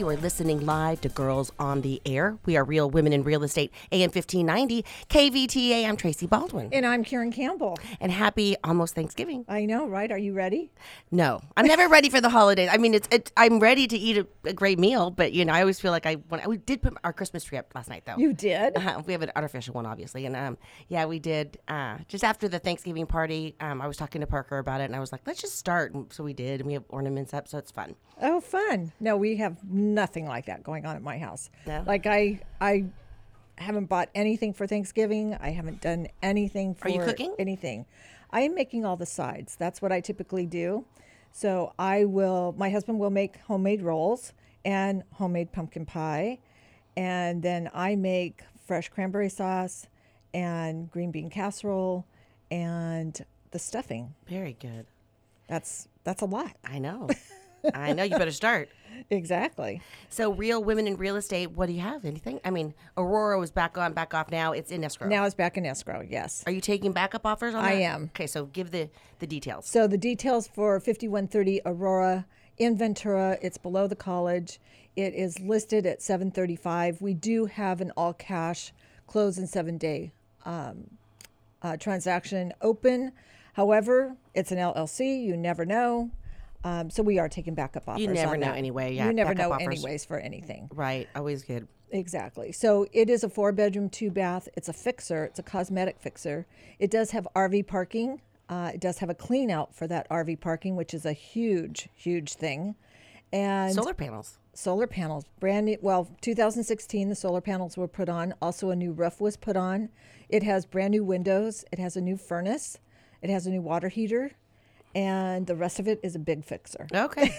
You are listening live to Girls on the Air. We are Real Women in Real Estate, AM 1590, KVTA. I'm Tracy Baldwin. And I'm Karen Campbell. And happy almost Thanksgiving. I know, right? Are you ready? No, I'm never ready for the holidays. I mean, it's it, I'm ready to eat a, a, great meal, but you know, I always feel like I I, we did put our Christmas tree up last night though. You did. Uh, we have an artificial one, obviously, and um, yeah, we did. Uh, just after the Thanksgiving party, um, I was talking to Parker about it, and I was like, let's just start. And so we did, and we have ornaments up, so it's fun. Oh, fun! No, we have nothing like that going on at my house. No? Like I, I haven't bought anything for Thanksgiving. I haven't done anything for Are you cooking? anything. I am making all the sides. That's what I typically do. So I will. My husband will make homemade rolls and homemade pumpkin pie, and then I make fresh cranberry sauce and green bean casserole and the stuffing. Very good. That's that's a lot. I know. I know. You better start. Exactly. So, real women in real estate. What do you have? Anything? I mean, Aurora was back on, back off. Now it's in escrow. Now it's back in escrow. Yes. Are you taking backup offers on I that? am. Okay, so give the the details. So the details for 5130 Aurora in Ventura, it's below the college. It is listed at 735. We do have an all cash close in 7 day um, uh, transaction open. However, it's an LLC, you never know. Um, so we are taking backup offers. You never know that. anyway, yeah, You never know offers. anyways for anything. Right. Always good. Exactly. So it is a four bedroom, two bath. It's a fixer. It's a cosmetic fixer. It does have RV parking. Uh, it does have a clean out for that RV parking, which is a huge, huge thing. And Solar panels. solar panels, brand new. Well, 2016, the solar panels were put on. Also, a new roof was put on. It has brand new windows. It has a new furnace. It has a new water heater. And the rest of it is a big fixer. Okay.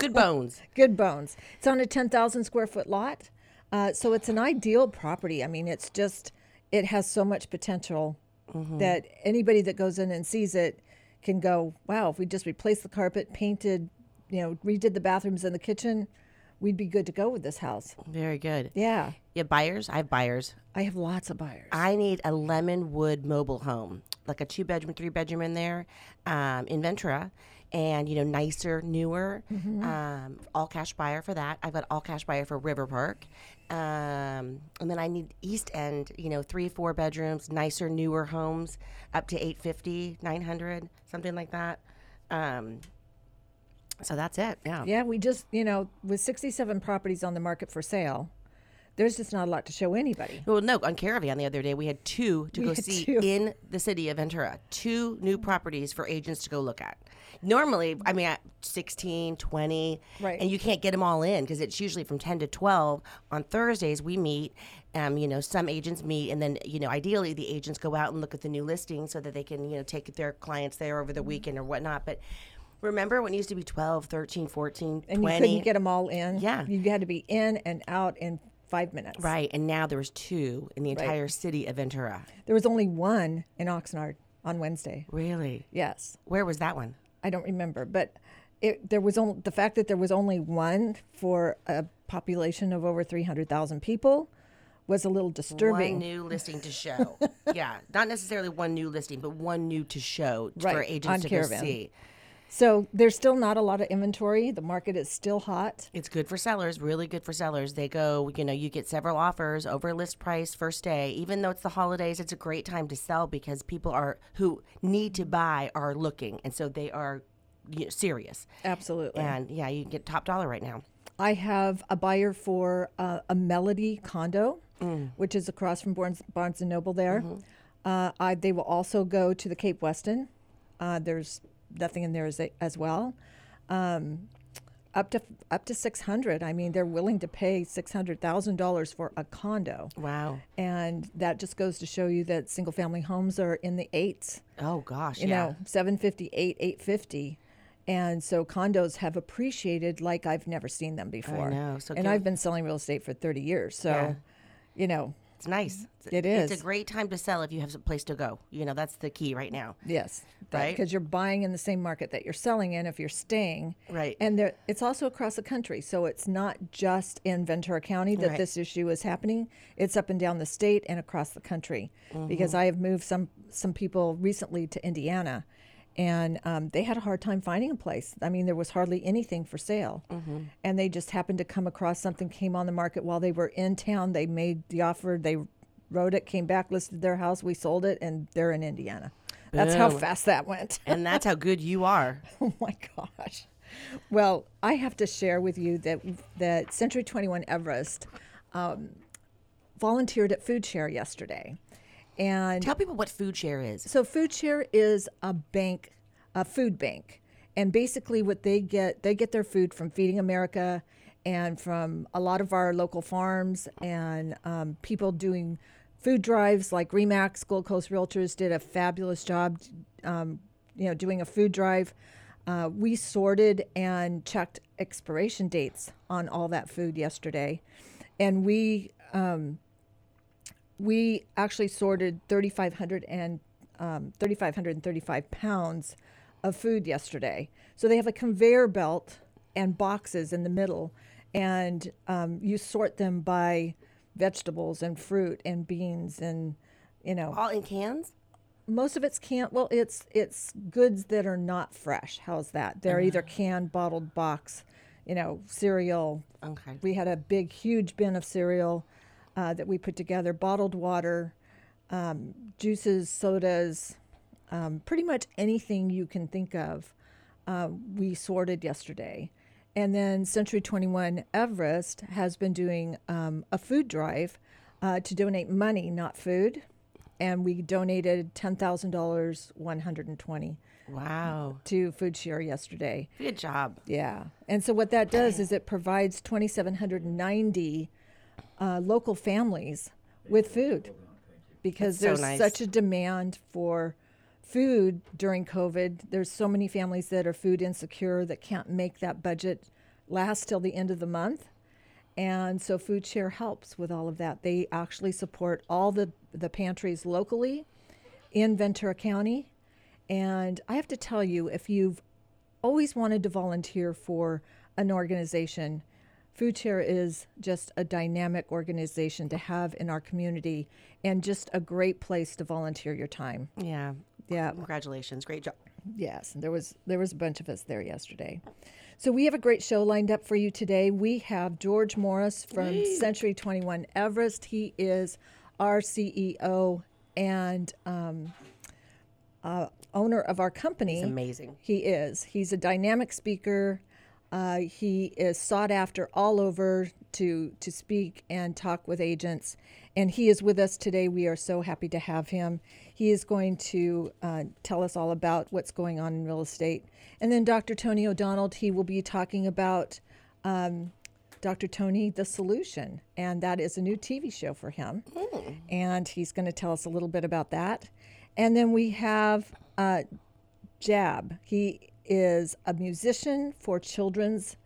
good bones. Good bones. It's on a 10,000 square foot lot. Uh, so it's an ideal property. I mean, it's just, it has so much potential that anybody that goes in and sees it can go, wow, if we just replaced the carpet, painted, you know, redid the bathrooms and the kitchen, we'd be good to go with this house. Very good. Yeah. Yeah, buyers. I have buyers. I have lots of buyers. I need a lemon wood mobile home, like a two bedroom, three bedroom in there, um, in Ventura, and you know nicer, newer. Um, all cash buyer for that. I've got all cash buyer for River Park, um, and then I need East End. You know, three, four bedrooms, nicer, newer homes, up to 850, 900, something like that. Um, so that's it. Yeah. yeah, we just, you know, with 67 properties on the market for sale, there's just not a lot to show anybody. Well, no, on Caravan the other day, we had two to We go see two. in the city of Ventura. Two new properties for agents to go look at. Normally, I mean, at 16, 20, Right. and you can't get them all in because it's usually from 10 to 12. On Thursdays, we meet. Um, you know, some agents meet, and then, you know, ideally the agents go out and look at the new listings so that they can, you know, take their clients there over Mm-hmm. the weekend or whatnot. But remember when it used to be 12, 13, 14, And 20? you couldn't get them all in. Yeah. You had to be in and out in five minutes. Right, and now there was two in the entire city of Ventura. There was only one in Oxnard on Wednesday. Really? Yes. Where was that one? I don't remember, but it, there was only the fact that there was only one for a population of over 300,000 people was a little disturbing. One new listing to show. yeah, not necessarily one new listing, but one new to show t- for agents on to Caravan. see. So there's still not a lot of inventory. The market is still hot. It's good for sellers, really good for sellers. They go, you know, you get several offers over list price first day. Even though it's the holidays, it's a great time to sell because people are who need to buy are looking, and so they are you know, serious. Absolutely. And yeah, you get top dollar right now. I have a buyer for uh, a Melody condo, Mm. which is across from Barnes, Barnes and Noble there. Mm-hmm. Uh, I, they will also go to the Cape Weston. Uh, there's nothing in there as, as well. Um, up to up to six hundred. I mean, they're willing to pay six hundred thousand dollars for a condo, Wow. and that just goes to show you that single family homes are in the eights. Oh gosh. You yeah. know, seven fifty, eight, eight fifty. And so condos have appreciated like I've never seen them before. I know. So and I've been selling real estate for 30 years. So, Yeah. you know, It's nice. It's, It's a great time to sell if you have a place to go. You know, that's the key right now. yes. Right. Because you're buying in the same market that you're selling in if you're staying. Right. And there, it's also across the country. So it's not just in Ventura County that Right. this issue is happening. It's up and down the state and across the country. Mm-hmm. Because I have moved some, some people recently to Indiana. And um, they had a hard time finding a place. I mean, there was hardly anything for sale, and they just happened to come across something came on the market while they were in town. They made the offer, they wrote it, came back, listed their house, we sold it, and they're in Indiana. That's how fast that went. and that's how good you are. Oh my gosh. Well, I have to share with you that that Century 21 Everest um, volunteered at Food Share yesterday. And Tell people what Food Share is. so Food Share is a bank, a food bank. And basically what they get, they get their food from Feeding America and from a lot of our local farms and um, people doing food drives like Remax, Gold Coast Realtors did a fabulous job, um, you know, doing a food drive. Uh, we sorted and checked expiration dates on all that food yesterday. And we um, we actually sorted 3,500 and um, 3,535 pounds of food yesterday. So they have a conveyor belt and boxes in the middle, and um, you sort them by vegetables and fruit and beans and you know All in cans? most of it's canned. Well, it's it's goods that are not fresh. How's that? They're either canned, bottled, box, you know, cereal. Okay. We had a big, huge bin of cereal uh, that we put together, bottled water, um, juices, sodas, um, pretty much anything you can think of. Uh, we sorted yesterday. And then Century 21 Everest has been doing um, a food drive uh, to donate money, not food. And we donated $10,000, 120 Wow. to Food Share yesterday. Good job. Yeah. And so what that does is it provides 2,790 uh, local families with food because That's so there's nice. such a demand for food during COVID. There's so many families that are food insecure that can't make that budget last till the end of the month. And so Food Share helps with all of that. They actually support all the, the pantries locally in Ventura County. And I have to tell you, if you've always wanted to volunteer for an organization, Food Share is just a dynamic organization to have in our community and just a great place to volunteer your time. Yeah. Yeah. Congratulations. Great job. Yes, there was there was a bunch of us there yesterday. So we have a great show lined up for you today. We have George Morris from Century 21 Everest. He is our CEO and um, uh, owner of our company. It's amazing. He is. He's a dynamic speaker. Uh, he is sought after all over to to speak and talk with agents, and he is with us today. We are so happy to have him. He is going to uh, tell us all about what's going on in real estate, and then Dr. Tony O'Donnell. He will be talking about um, Dr. Tony the Solution, and that is a new TV show for him, and he's going to tell us a little bit about that. And then we have uh, Jab. He is a musician for children's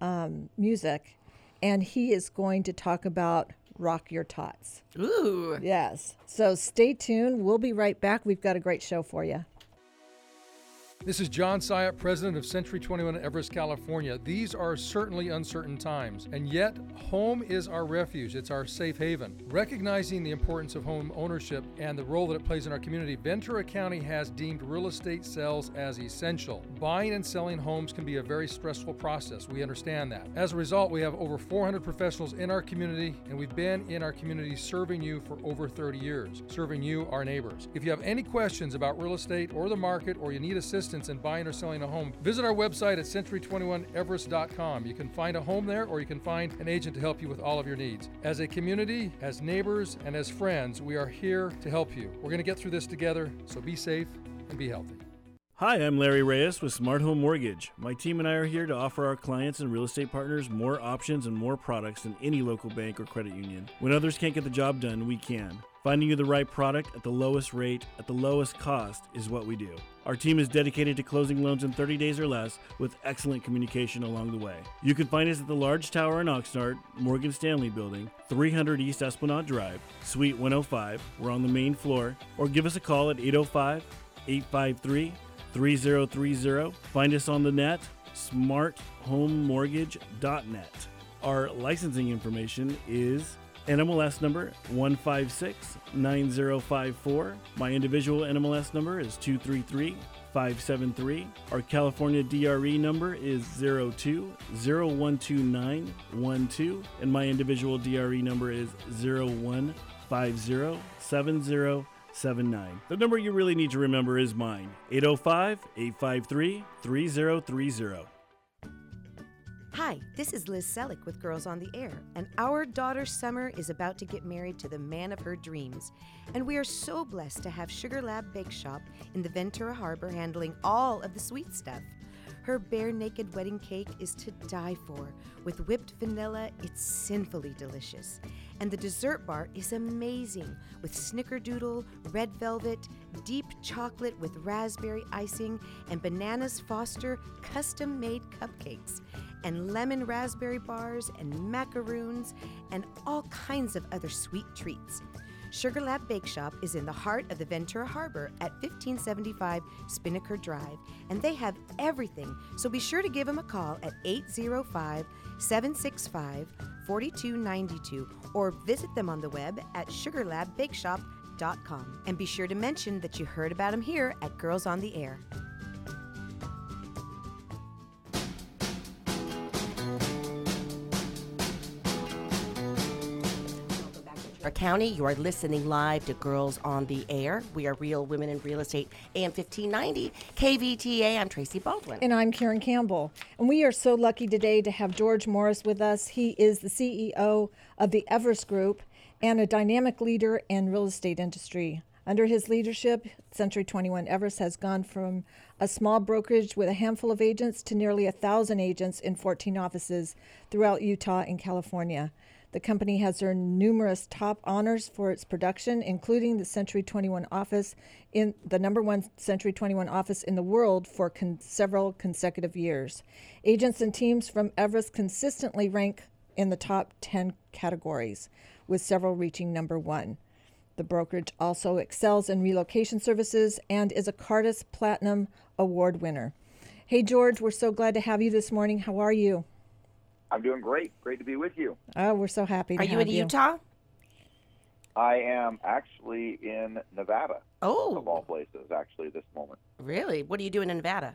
um, music, and he is going to talk about Rock Your Tots. Ooh. Yes. So stay tuned. We'll be right back. We've got a great show for you. This is John Syatt, president of Century 21 Everest, California. These are certainly uncertain times, and yet home is our refuge. It's our safe haven. Recognizing the importance of home ownership and the role that it plays in our community, Ventura County has deemed real estate sales as essential. Buying and selling homes can be a very stressful process. We understand that. As a result, we have over 400 professionals in our community, and we've been in our community serving you for over 30 years, serving you, our neighbors. If you have any questions about real estate or the market, or you need assistance in buying or selling a home, visit our website at century21everest.com. You can find a home there, or you can find an agent to help you with all of your needs. As a community, as neighbors, and as friends, we are here to help you. We're going to get through this together, so be safe and be healthy. Hi, I'm Larry Reyes with Smart Home Mortgage. My team and I are here to offer our clients and real estate partners more options and more products than any local bank or credit union. When others can't get the job done, we can. Finding you the right product at the lowest rate, at the lowest cost, is what we do. Our team is dedicated to closing loans in 30 days or less with excellent communication along the way. You can find us at the large tower in Oxnard, Morgan Stanley Building, 300 East Esplanade Drive, Suite 105. We're on the main floor. Or give us a call at 805 853 3030. Find us on the net, smarthomemortgage.net. Our licensing information is NMLS number 1569054. My individual NMLS number is 233573. Our California DRE number is 02012912 and my individual DRE number is 01507079. The number you really need to remember is mine 805 853 3030. Hi, this is Liz Selick with Girls on the Air, and our daughter Summer is about to get married to the man of her dreams. And we are so blessed to have Sugar Lab Bake Shop in the Ventura Harbor handling all of the sweet stuff. Her bare naked wedding cake is to die for. With whipped vanilla, it's sinfully delicious. And the dessert bar is amazing with snickerdoodle, red velvet, deep chocolate with raspberry icing, and bananas Foster custom made cupcakes and lemon raspberry bars and macaroons and all kinds of other sweet treats. Sugar Lab Bake Shop is in the heart of the Ventura Harbor at 1575 Spinnaker Drive, and they have everything. So be sure to give them a call at 805 765 4292 or visit them on the web at sugarlabbakeshop.com. And be sure to mention that you heard about them here at Girls on the Air. County, you are listening live to Girls on the Air. We are Real Women in Real Estate, AM 1590, KVTA. I'm Tracy Baldwin. And I'm Karen Campbell. And we are so lucky today to have George Morris with us. He is the CEO of the Everest Group and a dynamic leader in real estate industry. Under his leadership, Century 21 Everest has gone from a small brokerage with a handful of agents to nearly a thousand agents in 14 offices throughout Utah and California. The company has earned numerous top honors for its production, including the Century 21 office in the number one Century 21 office in the world for con- several consecutive years. Agents and teams from Everest consistently rank in the top 10 categories, with several reaching number one. The brokerage also excels in relocation services and is a Cartus Platinum Award winner. Hey, George, we're so glad to have you this morning. How are you? I'm doing great. Great to be with you. Oh, we're so happy to Are you have in Utah? I am actually in Nevada, Oh, of all places, actually, this moment. really? What are you doing in Nevada?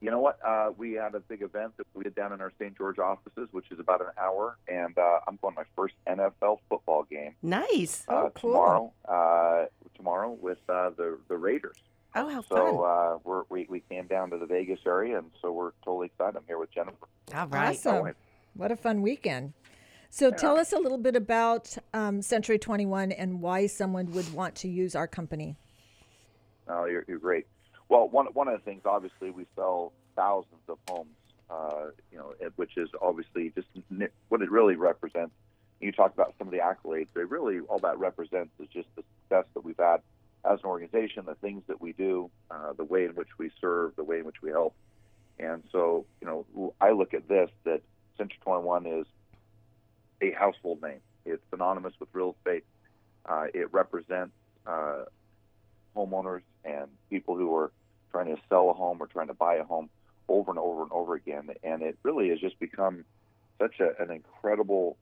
You know what? Uh, we had a big event that we did down in our St. George offices, which is about an hour, and uh, I'm going to my first NFL football game Nice. uh, Oh, cool. tomorrow. Uh, tomorrow with uh, the the Raiders. Oh, how So fun. uh, we're, we we came down to the Vegas area, and so we're totally excited. I'm here with Jennifer. All right. Awesome. What a fun weekend. So tell us a little bit about um, Century 21 and why someone would want to use our company. Oh, you're, you're great. Well, one one of the things, obviously, we sell thousands of homes. Uh, you know, which is obviously just what it really represents. You talk about some of the accolades. They really all that represents is just the success that we've had as an organization, the things that we do, uh, the way in which we serve, the way in which we help. And so, you know, I look at this that Century 21 is a household name. It's synonymous with real estate. Uh, it represents uh, homeowners and people who are trying to sell a home or trying to buy a home over and over and over again. And it really has just become such a, an incredible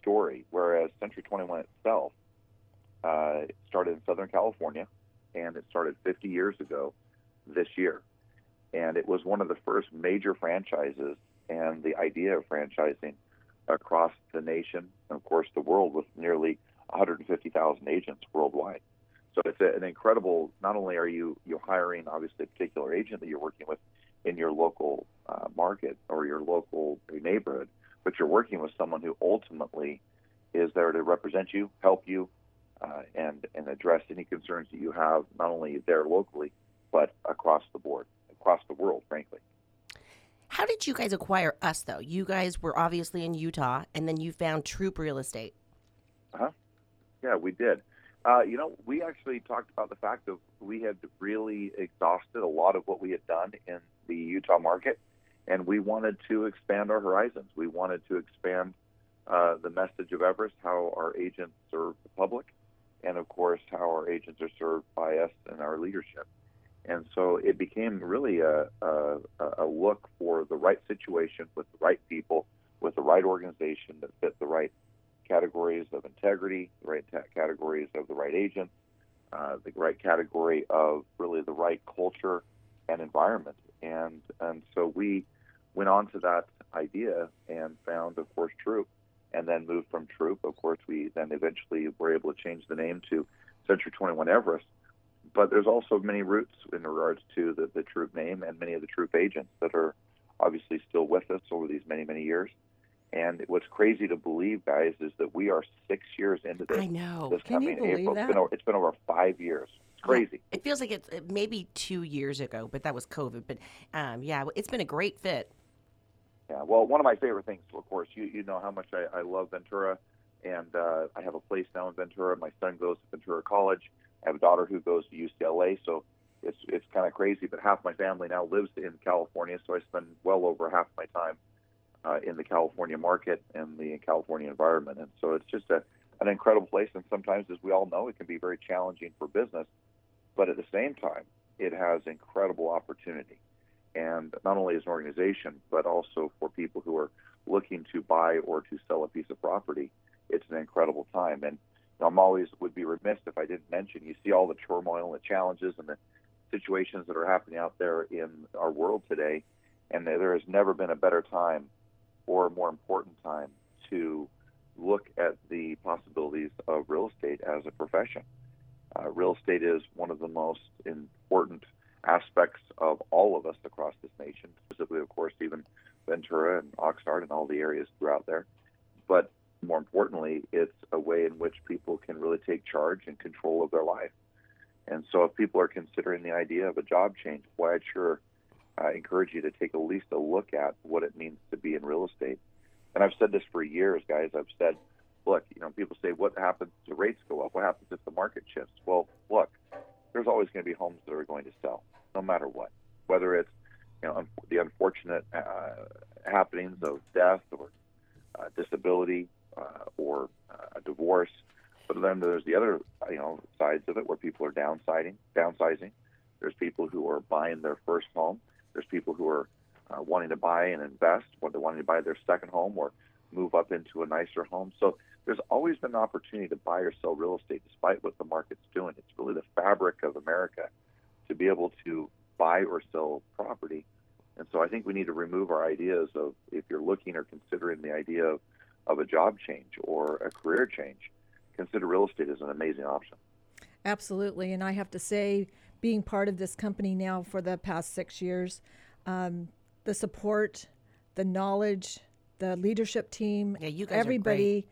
story. Whereas Century 21 itself uh, it started in Southern California, and it started 50 years ago this year. And it was one of the first major franchises, and the idea of franchising across the nation, and of course the world, with nearly 150,000 agents worldwide. So it's an incredible. Not only are you you hiring obviously a particular agent that you're working with in your local uh, market or your local neighborhood, but you're working with someone who ultimately is there to represent you, help you, uh, and and address any concerns that you have, not only there locally, but across the board, across the world, frankly. How did you guys acquire us, though? You guys were obviously in Utah, and then you found Troop Real Estate. Huh? Yeah, we did. Uh, you know, we actually talked about the fact that we had really exhausted a lot of what we had done in the Utah market, and we wanted to expand our horizons. We wanted to expand uh, the message of Everest, how our agents serve the public, and of course, how our agents are served by us and our leadership. And so it became really a, a, a look for the right situation with the right people, with the right organization that fit the right categories of integrity, the right categories of the right agent, uh, the right category of really the right culture and environment. And and so we went on to that idea and found, of course, Troop, and then moved from Troop. Of course, we then eventually were able to change the name to Century 21 Everest. But there's also many roots in regards to the, the Troop name and many of the Troop agents that are obviously still with us over these many, many years. And what's crazy to believe, guys, is that we are six years into this. I know. This Can you believe April. that? It's been, over, it's been over five years. It's crazy. It feels like it's maybe two years ago, but that was COVID. But um, yeah, it's been a great fit. Yeah, well, one of my favorite things, of course, you you know how much I, I love Ventura, and uh, I have a place now in Ventura. My son goes to Ventura College. I have a daughter who goes to UCLA, so it's it's kind of crazy. But half my family now lives in California, so I spend well over half my time uh, in the California market and the California environment, and so it's just a an incredible place. And sometimes, as we all know, it can be very challenging for business, but at the same time, it has incredible opportunity and not only as an organization, but also for people who are looking to buy or to sell a piece of property, it's an incredible time. And I'm always would be remiss if I didn't mention. You see all the turmoil and the challenges and the situations that are happening out there in our world today, and there has never been a better time or a more important time to look at the possibilities of real estate as a profession. Uh, real estate is one of the most important aspects of all of us across this nation, specifically, of course, even Ventura and Oxnard and all the areas throughout there. But more importantly, it's a way in which people can really take charge and control of their life. And so, if people are considering the idea of a job change, why I'd sure uh, encourage you to take at least a look at what it means to be in real estate. And I've said this for years, guys. I've said, look, you know, people say, what happens if rates go up? What happens if the market shifts? Well, look, there's always going to be homes that are going to sell, no matter what. Whether it's you know the unfortunate uh, happenings of death or uh, disability uh, or uh, a divorce, but then there's the other you know sides of it where people are downsizing. Downsizing. There's people who are buying their first home. There's people who are uh, wanting to buy and invest, or they're wanting to buy their second home or move up into a nicer home. So there's always been an opportunity to buy or sell real estate despite what the market's doing. It's really the fabric of America to be able to buy or sell property. And so I think we need to remove our ideas of if you're looking or considering the idea of, of a job change or a career change, consider real estate as an amazing option. Absolutely. And I have to say, being part of this company now for the past six years, um, the support, the knowledge, the leadership team, Yeah, you guys are everybody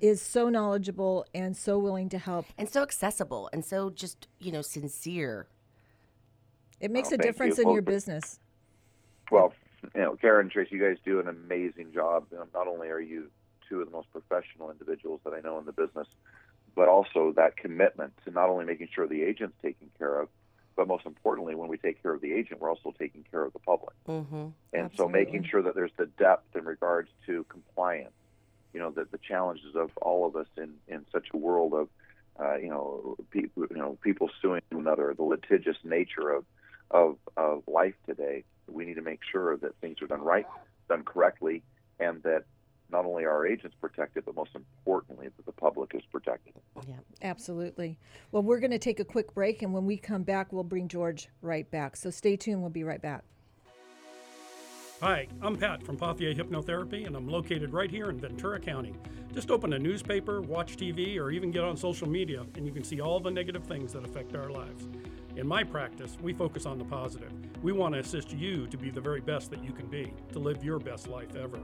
is so knowledgeable and so willing to help. and so accessible and so just you know sincere. It makes Oh, a difference you. in your business. Well, you know, Karen and Tracy, you guys do an amazing job. You know, not only are you two of the most professional individuals that I know in the business, but also that commitment to not only making sure the agent's taken care of, but most importantly, when we take care of the agent, we're also taking care of the public. Mm-hmm. And so making sure that there's the depth in regards to compliance, you know, the, the challenges of all of us in, in such a world of, uh, you know, people, you know, people suing one another, the litigious nature of, of, of life today. We need to make sure that things are done right, done correctly, and that not only are our agents protected, but most importantly, that the public is protected. Yeah. Absolutely. Well, we're going to take a quick break, and when we come back, we'll bring George right back. So stay tuned. We'll be right back. Hi, I'm Pat from Pothier Hypnotherapy, and I'm located right here in Ventura County. Just open a newspaper, watch TV, or even get on social media, and you can see all the negative things that affect our lives. In my practice, we focus on the positive. We want to assist you to be the very best that you can be, to live your best life ever.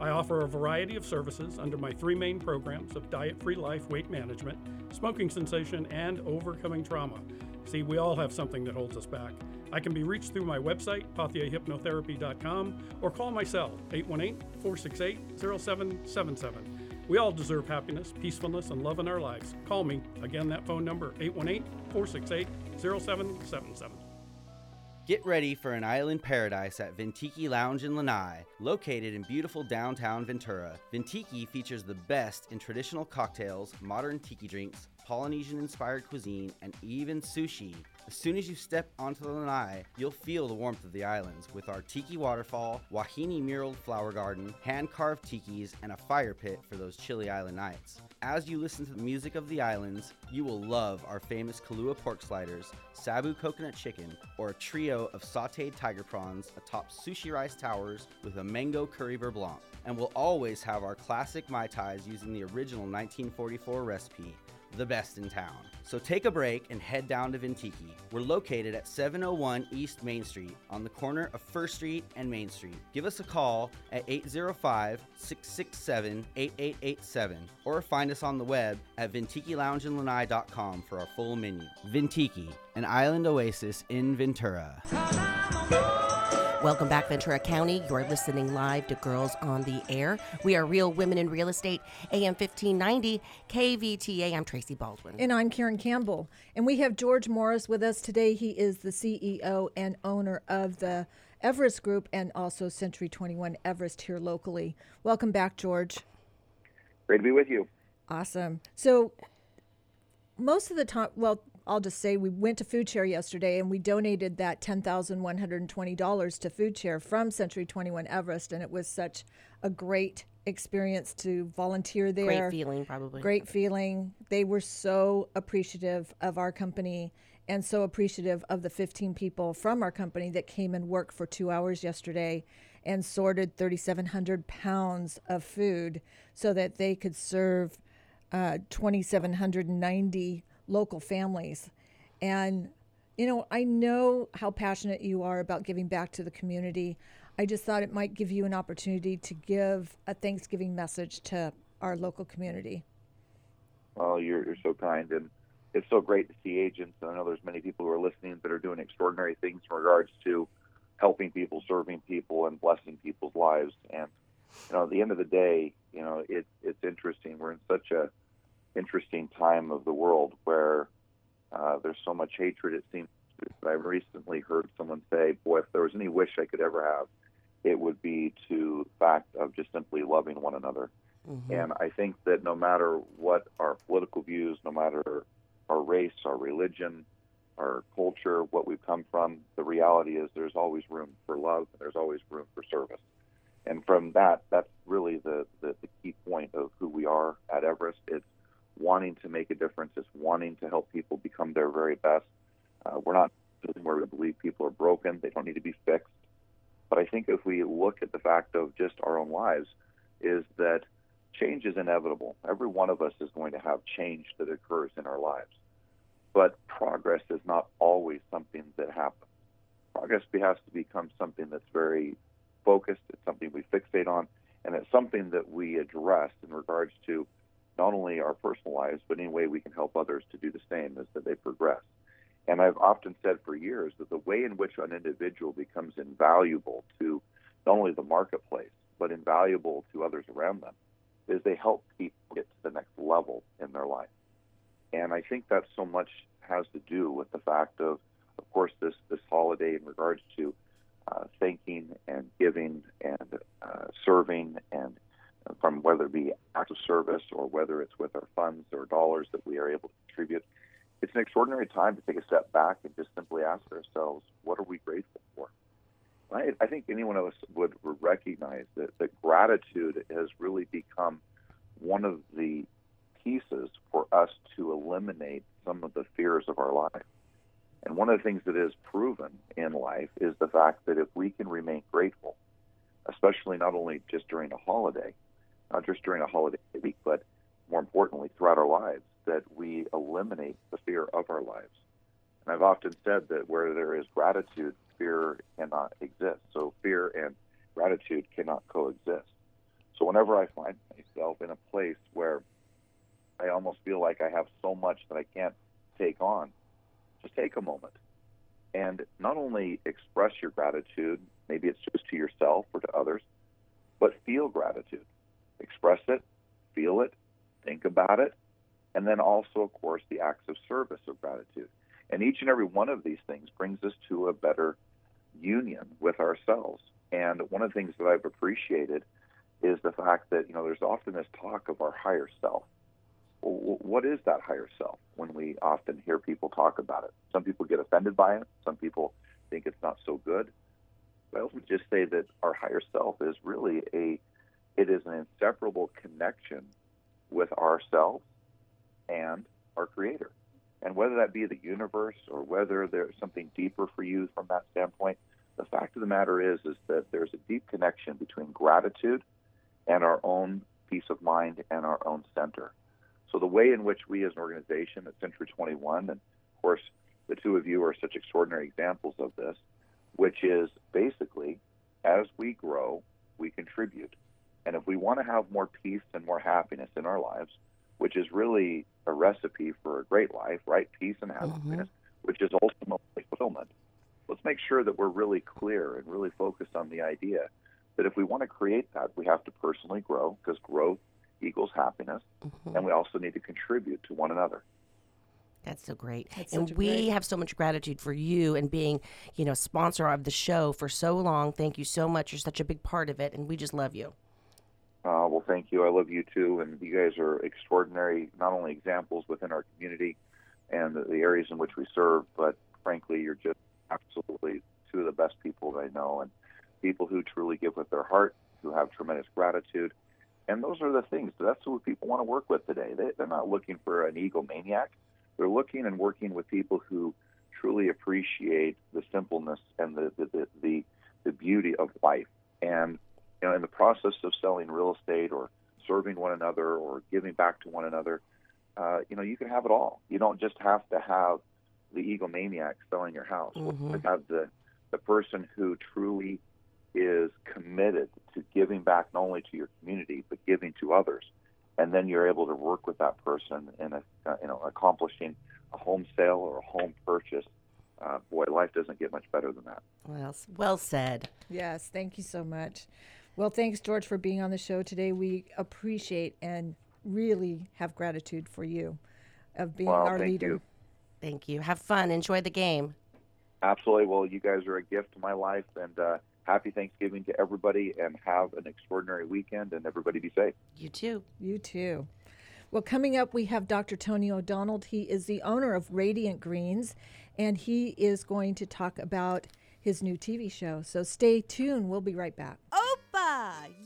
I offer a variety of services under my three main programs of diet free life, weight management, smoking cessation, and overcoming trauma. See, we all have something that holds us back. I can be reached through my website, pothierhypnotherapy.com, or call my cell, 818 468 0777. We all deserve happiness, peacefulness, and love in our lives. Call me. Again, that phone number, 818 468 0777. Get ready for an island paradise at Ventiki Lounge in Lanai. Located in beautiful downtown Ventura, Ventiki features the best in traditional cocktails, modern tiki drinks, Polynesian inspired cuisine, and even sushi. As soon as you step onto the lanai, you'll feel the warmth of the islands with our tiki waterfall, wahine muraled flower garden, hand carved tikis, and a fire pit for those chilly island nights. As you listen to the music of the islands, you will love our famous Kalua pork sliders, Sabu coconut chicken, or a trio of sauteed tiger prawns atop sushi rice towers with a mango curry beurre blanc. And we'll always have our classic Mai Tais using the original 1944 recipe, the best in town. So take a break and head down to Ventiki. We're located at 701 East Main Street on the corner of First Street and Main Street. Give us a call at 805 667 8887 or find us on the web at VentikiLoungeandLanai.com for our full menu. Ventiki, an island oasis in Ventura. Welcome back, Ventura County. You're listening live to Girls on the Air. We are Real Women in Real Estate, AM 1590, KVTA. I'm Tracy Baldwin. And I'm Karen Campbell. And we have George Morris with us today. He is the CEO and owner of the Everest Group and also Century 21 Everest here locally. Welcome back, George. Great to be with you. Awesome. So, most of the time, well, I'll just say we went to Food Share yesterday and we donated that $10,120 to Food Share from Century 21 Everest. And it was such a great experience to volunteer there. Great feeling, probably. Great feeling. They were so appreciative of our company and so appreciative of the 15 people from our company that came and worked for two hours yesterday and sorted 3,700 pounds of food so that they could serve uh, 2,790 local families. And, you know, I know how passionate you are about giving back to the community. I just thought it might give you an opportunity to give a Thanksgiving message to our local community. Well, you're, you're so kind. And it's so great to see agents. And I know there's many people who are listening that are doing extraordinary things in regards to helping people, serving people, and blessing people's lives. And, you know, at the end of the day, you know, it, it's interesting. We're in such a interesting time of the world where uh, there's so much hatred. It seems. I recently heard someone say, "Boy, if there was any wish I could ever have, it would be to the fact of just simply loving one another." Mm-hmm. And I think that no matter what our political views, no matter our race, our religion, our culture, what we've come from, the reality is there's always room for love and there's always room for service. And from that, that's really the, the, the key point of who we are at Everest. It's wanting to make a difference, it's wanting to help people become their very best. Uh, we're not where we believe people are broken, they don't need to be fixed. But I think if we look at the fact of just our own lives, is that change is inevitable. Every one of us is going to have change that occurs in our lives. But progress is not always something that happens. Progress has to become something that's very focused, it's something we fixate on, and it's something that we address in regards to not only our personal lives, but any way we can help others to do the same as that they progress. And I've often said for years that the way in which an individual becomes invaluable to not only the marketplace, but invaluable to others around them is they help people get to the next level in their life. And I think that so much has to do with the fact of, of course, this, this holiday in regards to uh, thanking and giving and uh, serving and from whether it be acts of service or whether it's with our funds or dollars that we are able to contribute. It's an extraordinary time to take a step back and just simply ask ourselves, what are we grateful for? I, I think anyone of us would recognize that, that gratitude has really become one of the pieces for us to eliminate some of the fears of our life. And one of the things that is proven in life is the fact that if we can remain grateful, especially not only just during a holiday, not just during a holiday week, but more importantly, throughout our lives, that we eliminate the fear of our lives. And I've often said that where there is gratitude, fear cannot exist. So fear and gratitude cannot coexist. So whenever I find myself in a place where I almost feel like I have so much that I can't take on, just take a moment and not only express your gratitude, maybe it's just to yourself or to others, but feel gratitude express it, feel it, think about it, and then also, of course, the acts of service of gratitude. And each and every one of these things brings us to a better union with ourselves. And one of the things that I've appreciated is the fact that, you know, there's often this talk of our higher self. well, what is that higher self when we often hear people talk about it? Some people get offended by it, some people think it's not so good. But I would just say that our higher self is really a it is an inseparable connection with ourselves and our creator. And whether that be the universe or whether there's something deeper for you from that standpoint, the fact of the matter is is that there's a deep connection between gratitude and our own peace of mind and our own center. So the way in which we as an organization at Century 21, and of course the two of you are such extraordinary examples of this, which is basically as we grow, we contribute. And if we want to have more peace and more happiness in our lives, which is really a recipe for a great life, right? Peace and happiness, mm-hmm. which is ultimately fulfillment. Let's make sure that we're really clear and really focused on the idea that if we want to create that, we have to personally grow because growth equals happiness, mm-hmm. and we also need to contribute to one another. That's so great. That's and we great... have so much gratitude for you and being, you know, sponsor of the show for so long. Thank you so much. You're such a big part of it, and we just love you. Uh, well, thank you. I love you too, and you guys are extraordinary, not only examples within our community and the, the areas in which we serve, but frankly, you're just absolutely two of the best people that I know, and people who truly give with their heart, who have tremendous gratitude. And those are the things. That's what people want to work with today. They, they're not looking for an egomaniac. They're looking and working with people who truly appreciate the simpleness and the the, the, the, the beauty of life. And you know, in the process of selling real estate or serving one another or giving back to one another, uh, you know, you can have it all. You don't just have to have the egomaniac selling your house. Mm-hmm. To have the the person who truly is committed to giving back not only to your community but giving to others, and then you're able to work with that person in a, uh, you know accomplishing a home sale or a home purchase. Uh, boy, life doesn't get much better than that. Well, well said. Yes, thank you so much. Well, thanks, George, for being on the show today. We appreciate and really have gratitude for you of being well, our leader. You. Thank you. Have fun. Enjoy the game. Absolutely. Well, you guys are a gift to my life, and uh, happy Thanksgiving to everybody, and have an extraordinary weekend, and everybody be safe. You too. You too. Well, coming up, we have Dr. Tony O'Donnell. He is the owner of Radiant Greens, and he is going to talk about his new TV show. So stay tuned. We'll be right back.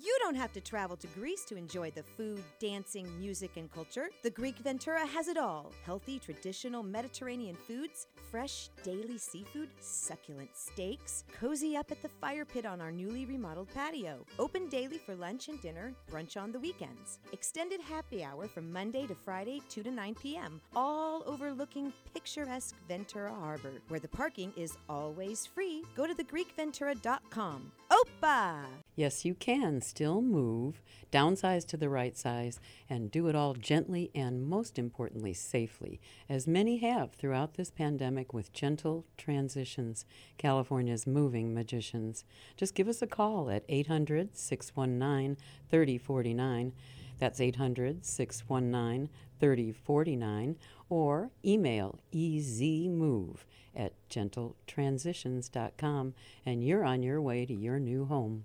You don't have to travel to Greece to enjoy the food, dancing, music, and culture. The Greek Ventura has it all healthy, traditional Mediterranean foods, fresh daily seafood, succulent steaks, cozy up at the fire pit on our newly remodeled patio, open daily for lunch and dinner, brunch on the weekends, extended happy hour from Monday to Friday, 2 to 9 p.m., all overlooking picturesque Ventura Harbor, where the parking is always free. Go to thegreekventura.com. Opa! Yes, you can still move, downsize to the right size, and do it all gently and, most importantly, safely, as many have throughout this pandemic with gentle transitions, California's moving magicians. Just give us a call at 800 619 3049. That's 800 619 3049 or email ezmove at gentletransitions.com and you're on your way to your new home.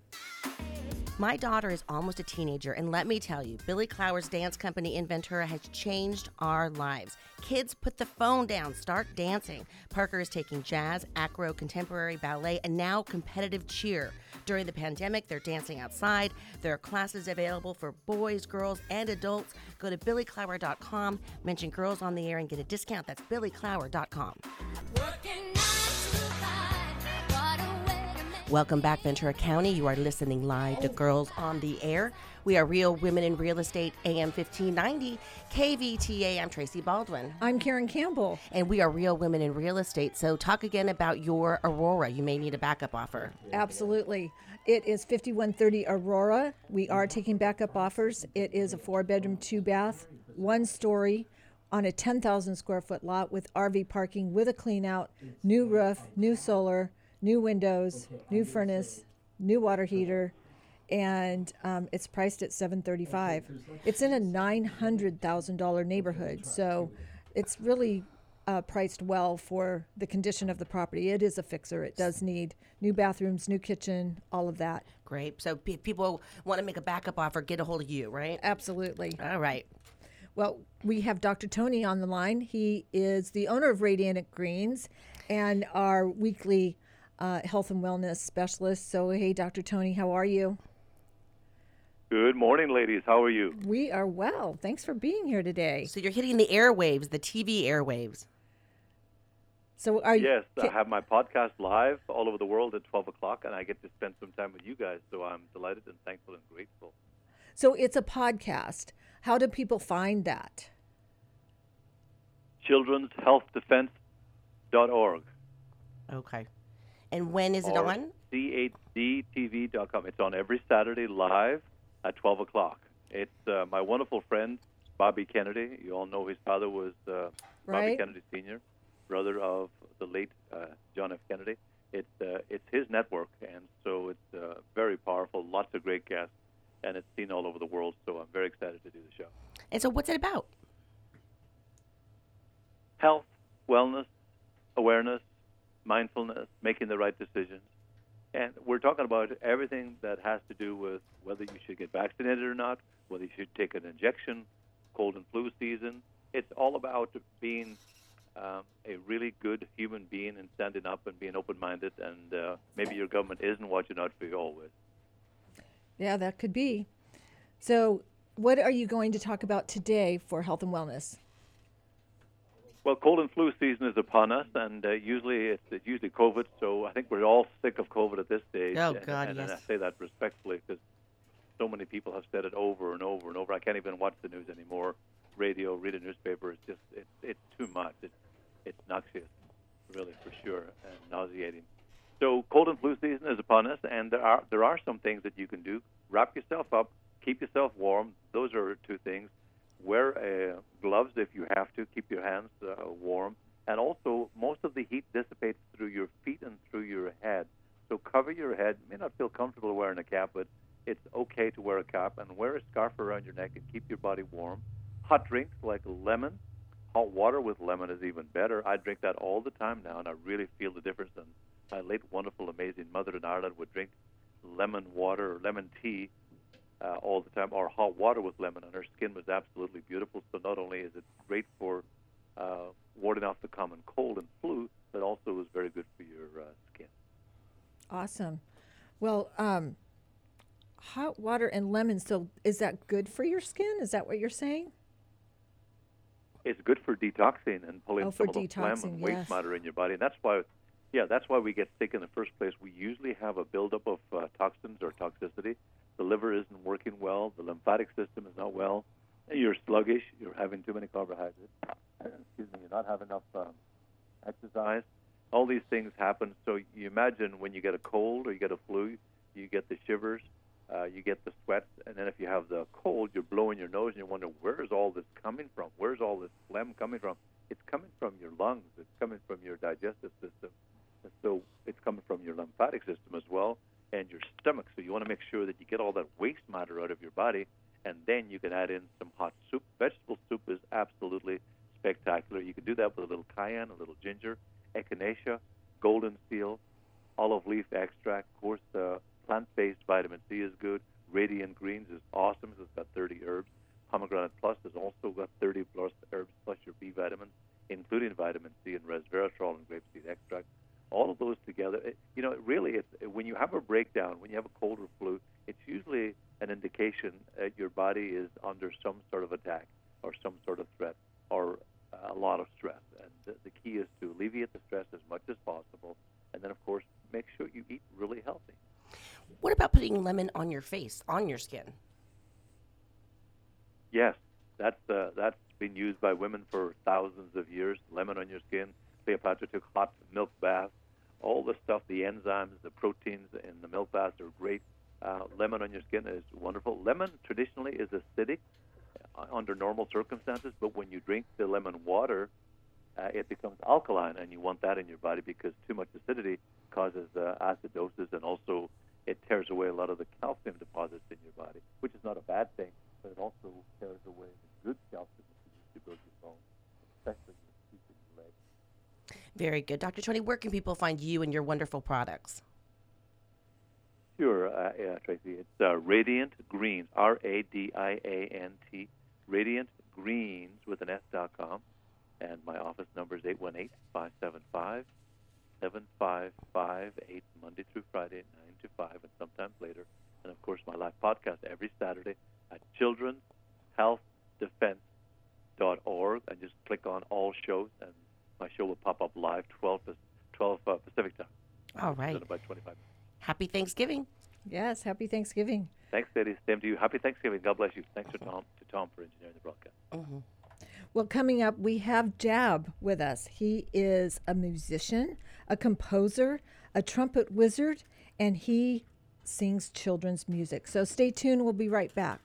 My daughter is almost a teenager, and let me tell you, Billy Clower's dance company in Ventura has changed our lives. Kids, put the phone down, start dancing. Parker is taking jazz, acro, contemporary ballet, and now competitive cheer. During the pandemic, they're dancing outside. There are classes available for boys, girls, and adults. Go to billyclower.com, mention Girls on the Air, and get a discount. That's billyclower.com. Welcome back, Ventura County. You are listening live to Girls on the Air. We are Real Women in Real Estate, AM 1590, KVTA. I'm Tracy Baldwin. I'm Karen Campbell. And we are Real Women in Real Estate. So, talk again about your Aurora. You may need a backup offer. Absolutely. It is 5130 Aurora. We are taking backup offers. It is a four bedroom, two bath, one story on a 10,000 square foot lot with RV parking with a clean out, new roof, new solar new windows, new furnace, new water heater, and um, it's priced at 735 it's in a $900000 neighborhood so it's really uh, priced well for the condition of the property. It is a fixer. It does need new bathrooms new kitchen all of that. Great. So p- people want to make a backup offer get a hold of you right? Absolutely. All right. Well, we have Dr. Tony on the line. He is the owner of Radiant Greens and our weekly uh, health and wellness specialist. So, hey, Dr. Tony, how are you? Good morning, ladies. How are you? We are well. Thanks for being here today. So you're hitting the airwaves, the TV airwaves. So are yes, you? I have my podcast live all over the world at 12 o'clock, and I get to spend some time with you guys. So I'm delighted and thankful and grateful. So it's a podcast. How do people find that? Children's Health Defense.org. Okay. And when is it on? CHDTV.com. It's on every Saturday live at 12 o'clock. It's uh, my wonderful friend, Bobby Kennedy. You all know his father was uh, Bobby Kennedy Sr., brother of the late uh, John F. Kennedy. It's, uh, it's his network, and so it's uh, very powerful, lots of great guests, and it's seen all over the world, so I'm very excited to do the show. And so what's it about? health, wellness, awareness, mindfulness, making the right decisions. And we're talking about everything that has to do with whether you should get vaccinated or not, whether you should take an injection, cold and flu season. It's all about being um, a really good human being and standing up and being open minded. And uh, maybe your government isn't watching out for you always. Yeah, that could be. So, what are you going to talk about today for health and wellness? Well, cold and flu season is upon us, and uh, usually it's, it's usually COVID. So I think we're all sick of COVID at this stage. Oh, God, and, and I say that respectfully because so many people have said it over and over and over. I can't even watch the news anymore. Radio, read a newspaper. It's just it's it's too much. It's it's noxious, really for sure, and nauseating. So cold and flu season is upon us, and there are there are some things that you can do. Wrap yourself up, keep yourself warm. Those are two things. Wear uh, gloves if you have to. Keep your hands uh, warm, and also most of the heat dissipates through your feet and through your head. So cover your head. You may not feel comfortable wearing a cap, but it's okay to wear a cap and wear a scarf around your neck and keep your body warm. Hot drinks like lemon, hot water with lemon is even better. I drink that all the time now, and I really feel the difference. And my late, wonderful, amazing mother in Ireland would drink lemon water or lemon tea uh, all the time, or hot water with lemon, and her skin was absolutely beautiful. So not only is it great for uh, warding off the common cold and flu, but also is very good for your uh, skin. Awesome. Well, um, hot water and lemon. So, is that good for your skin? Is that what you're saying? it's good for detoxing and pulling Oh, some of the phlegm and waste yes. matter in your body. And that's why, yeah, that's why we get sick in the first place. We usually have a buildup of uh, toxins or toxicity. The liver isn't working well. The lymphatic system is not well. You're sluggish. You're having too many carbohydrates. Excuse me. You're not having enough um, exercise. All these things happen. So you imagine when you get a cold or you get a flu, you get the shivers, uh, you get the sweats, and then if you have the cold, you're blowing your nose and you wonder where is all this coming from? Where's all this phlegm coming from? It's coming from your lungs. It's coming from your digestive system. So it's coming from your lymphatic system as well and your stomach. So you want to make sure that you get all that waste matter out of your body, and then you can add in some hot soup. Vegetable soup is absolutely spectacular. You can do that with a little cayenne, a little ginger, echinacea, golden seal, olive leaf extract. Of course, uh, plant-based vitamin C is good. Radiant Greens is awesome. It's got 30 herbs. Pomegranate Plus has also got 30 plus herbs plus your B vitamins, including vitamin C and resveratrol and grapeseed extract. All of those together, it, you know, really, it's when you have a breakdown, when you have a cold or flu, it's usually an indication that your body is under some sort of attack or some sort of threat or a lot of stress. And the, the key is to alleviate the stress as much as possible, and then, of course, make sure you eat really healthy. What about putting lemon on your face, on your skin? Yes, that's uh, that's been used by women for thousands of years. Lemon on your skin. Cleopatra took hot milk baths. All the stuff, the enzymes, the proteins in the milk baths are great. Uh, lemon on your skin is wonderful. Lemon traditionally is acidic uh, under normal circumstances, but when you drink the lemon water, uh, it becomes alkaline, and you want that in your body because too much acidity causes uh, acidosis, and also it tears away a lot of the calcium deposits in your body, which is not a bad thing, but it also tears away the good calcium that you need to build your bones, especially your feet and your legs. Very good. Dr. Tony, where can people find you and your wonderful products? Sure, uh, yeah, Tracy. It's uh, Radiant Greens, R A D I A N T, Radiant greens with an S dot com. And my office number is 818 575 7558, Monday through Friday, 9 to 5, and sometimes later. And of course, my live podcast every Saturday at childrenhealthdefense.org. And just click on all shows, and my show will pop up live 12, 12 uh, Pacific time. All right. In about 25. Happy Thanksgiving. Yes, happy Thanksgiving. Thanks, ladies. Same to you. Happy Thanksgiving. God bless you. Thanks to Tom, to Tom for engineering the broadcast. Mm-hmm. Well, coming up, we have Jab with us. He is a musician, a composer, a trumpet wizard, and he sings children's music. So stay tuned. We'll be right back.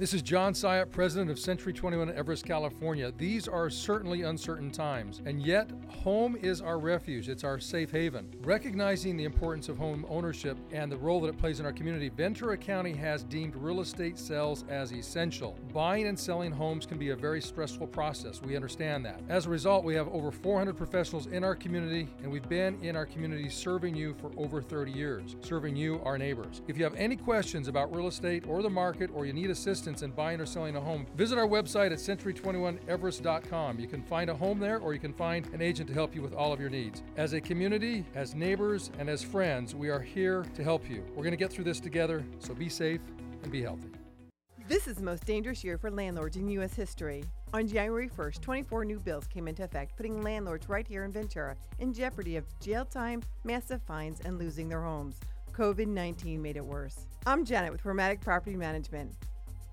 This is John Syatt, president of Century 21 Everest, California. These are certainly uncertain times, and yet home is our refuge. It's our safe haven. Recognizing the importance of home ownership and the role that it plays in our community, Ventura County has deemed real estate sales as essential. Buying and selling homes can be a very stressful process. We understand that. As a result, we have over 400 professionals in our community, and we've been in our community serving you for over 30 years, serving you, our neighbors. If you have any questions about real estate or the market, or you need assistance, in buying or selling a home, visit our website at century21everest.com. You can find a home there or you can find an agent to help you with all of your needs. As a community, as neighbors, and as friends, we are here to help you. We're going to get through this together, so be safe and be healthy. This is the most dangerous year for landlords in U.S. history. On January 1st, 24 new bills came into effect, putting landlords right here in Ventura in jeopardy of jail time, massive fines, and losing their homes. COVID 19 made it worse. I'm Janet with Formatic Property Management.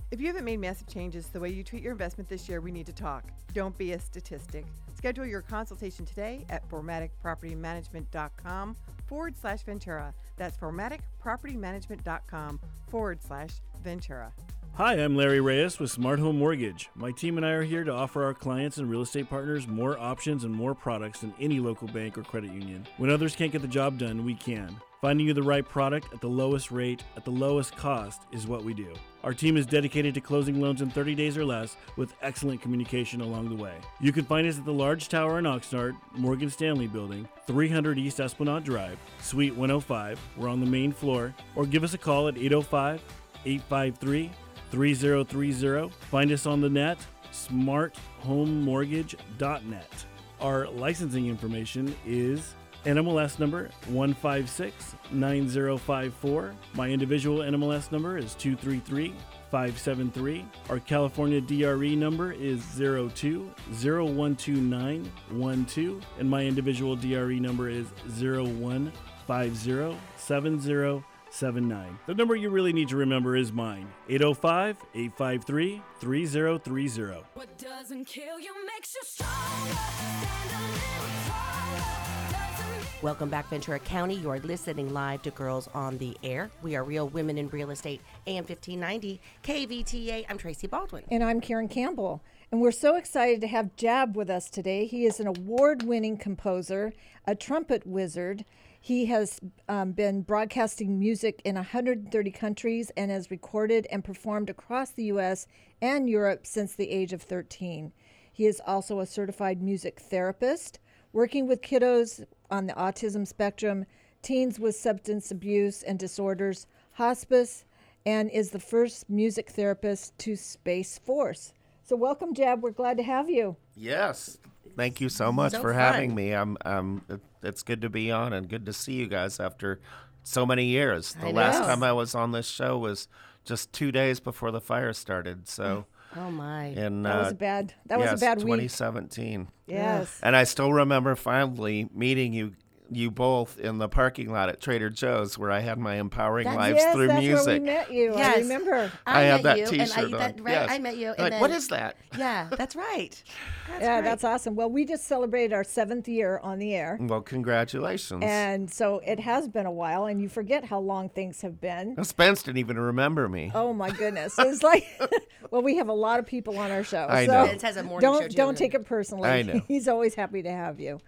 If you haven't made massive changes to the way you treat your investment this year, we need to talk. Don't be a statistic. Schedule your consultation today at formaticpropertymanagement.com forward slash Ventura. That's formaticpropertymanagement.com forward slash Ventura. Hi, I'm Larry Reyes with Smart Home Mortgage. My team and I are here to offer our clients and real estate partners more options and more products than any local bank or credit union. When others can't get the job done, we can. Finding you the right product at the lowest rate, at the lowest cost, is what we do. Our team is dedicated to closing loans in 30 days or less with excellent communication along the way. You can find us at the large tower in Oxnard, Morgan Stanley Building, 300 East Esplanade Drive, Suite 105. We're on the main floor. Or give us a call at 805 853 3030. Find us on the net, smarthomemortgage.net. Our licensing information is NMLS number 1569054. My individual NMLS number is 233573. Our California DRE number is 02012912 and my individual DRE number is 015070 79. The number you really need to remember is mine 805 853 3030. What doesn't kill you makes you stronger. Stand a little taller. Doesn't Welcome back, Ventura County. You are listening live to Girls on the Air. We are Real Women in Real Estate, AM 1590, KVTA. I'm Tracy Baldwin. And I'm Karen Campbell. And we're so excited to have Jab with us today. He is an award winning composer, a trumpet wizard. He has um, been broadcasting music in 130 countries and has recorded and performed across the U.S. and Europe since the age of 13. He is also a certified music therapist, working with kiddos on the autism spectrum, teens with substance abuse and disorders, hospice, and is the first music therapist to Space Force. So, welcome, Jeb. We're glad to have you. Yes. Thank you so much So for fun. having me. I'm um it- it's good to be on and good to see you guys after so many years. The I last know. time I was on this show was just 2 days before the fire started. So Oh, my. in That was uh, a bad. That was a bad week. 2017. Yes. And I still remember finally meeting you you both in the parking lot at Trader Joe's where I had my empowering That's- lives yes, through that's music. where we met you. I remember. I have met that you, and I- t-shirt that- right, Yes. I met you. and Like, then, what is that? Yeah, that's right. That's yeah, right. that's awesome. Well, we just celebrated our seventh year on the air. Well, congratulations. And so it has been a while, and you forget how long things have been. Spence didn't even remember me. Oh my goodness! It's like, well, we have a lot of people on our show. I so know. Vince has a morning don't show, too. don't take it personally. I know. He's always happy to have you.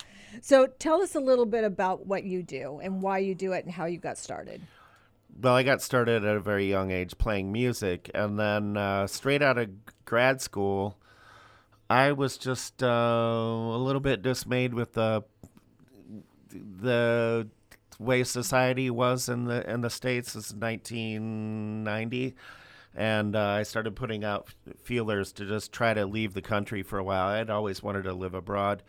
So tell us a little bit about what you do and why you do it and how you got started. well, I got started at a very young age playing music, and then uh, straight out of grad school, I was just uh, a little bit dismayed with the the way society was in the in the states. Is 1990, and uh, I started putting out feelers to just try to leave the country for a while. I'd always wanted to live abroad,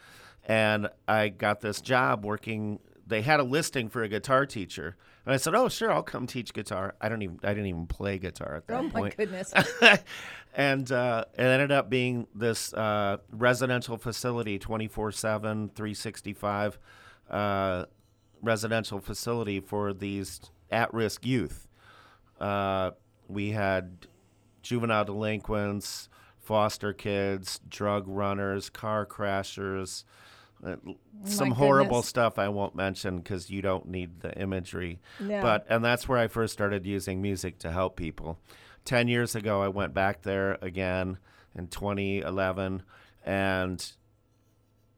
and I got this job working. They had a listing for a guitar teacher, and I said, "Oh, sure, I'll come teach guitar." I don't even I didn't even play guitar at that Oh my point. goodness. and uh, it ended up being this uh, residential facility 24 7 365 uh, residential facility for these at-risk youth uh, we had juvenile delinquents foster kids drug runners car crashers uh, some horrible stuff I won't mention because you don't need the imagery. No. But and that's where I first started using music to help people. Ten years ago, I went back there again in 2011, and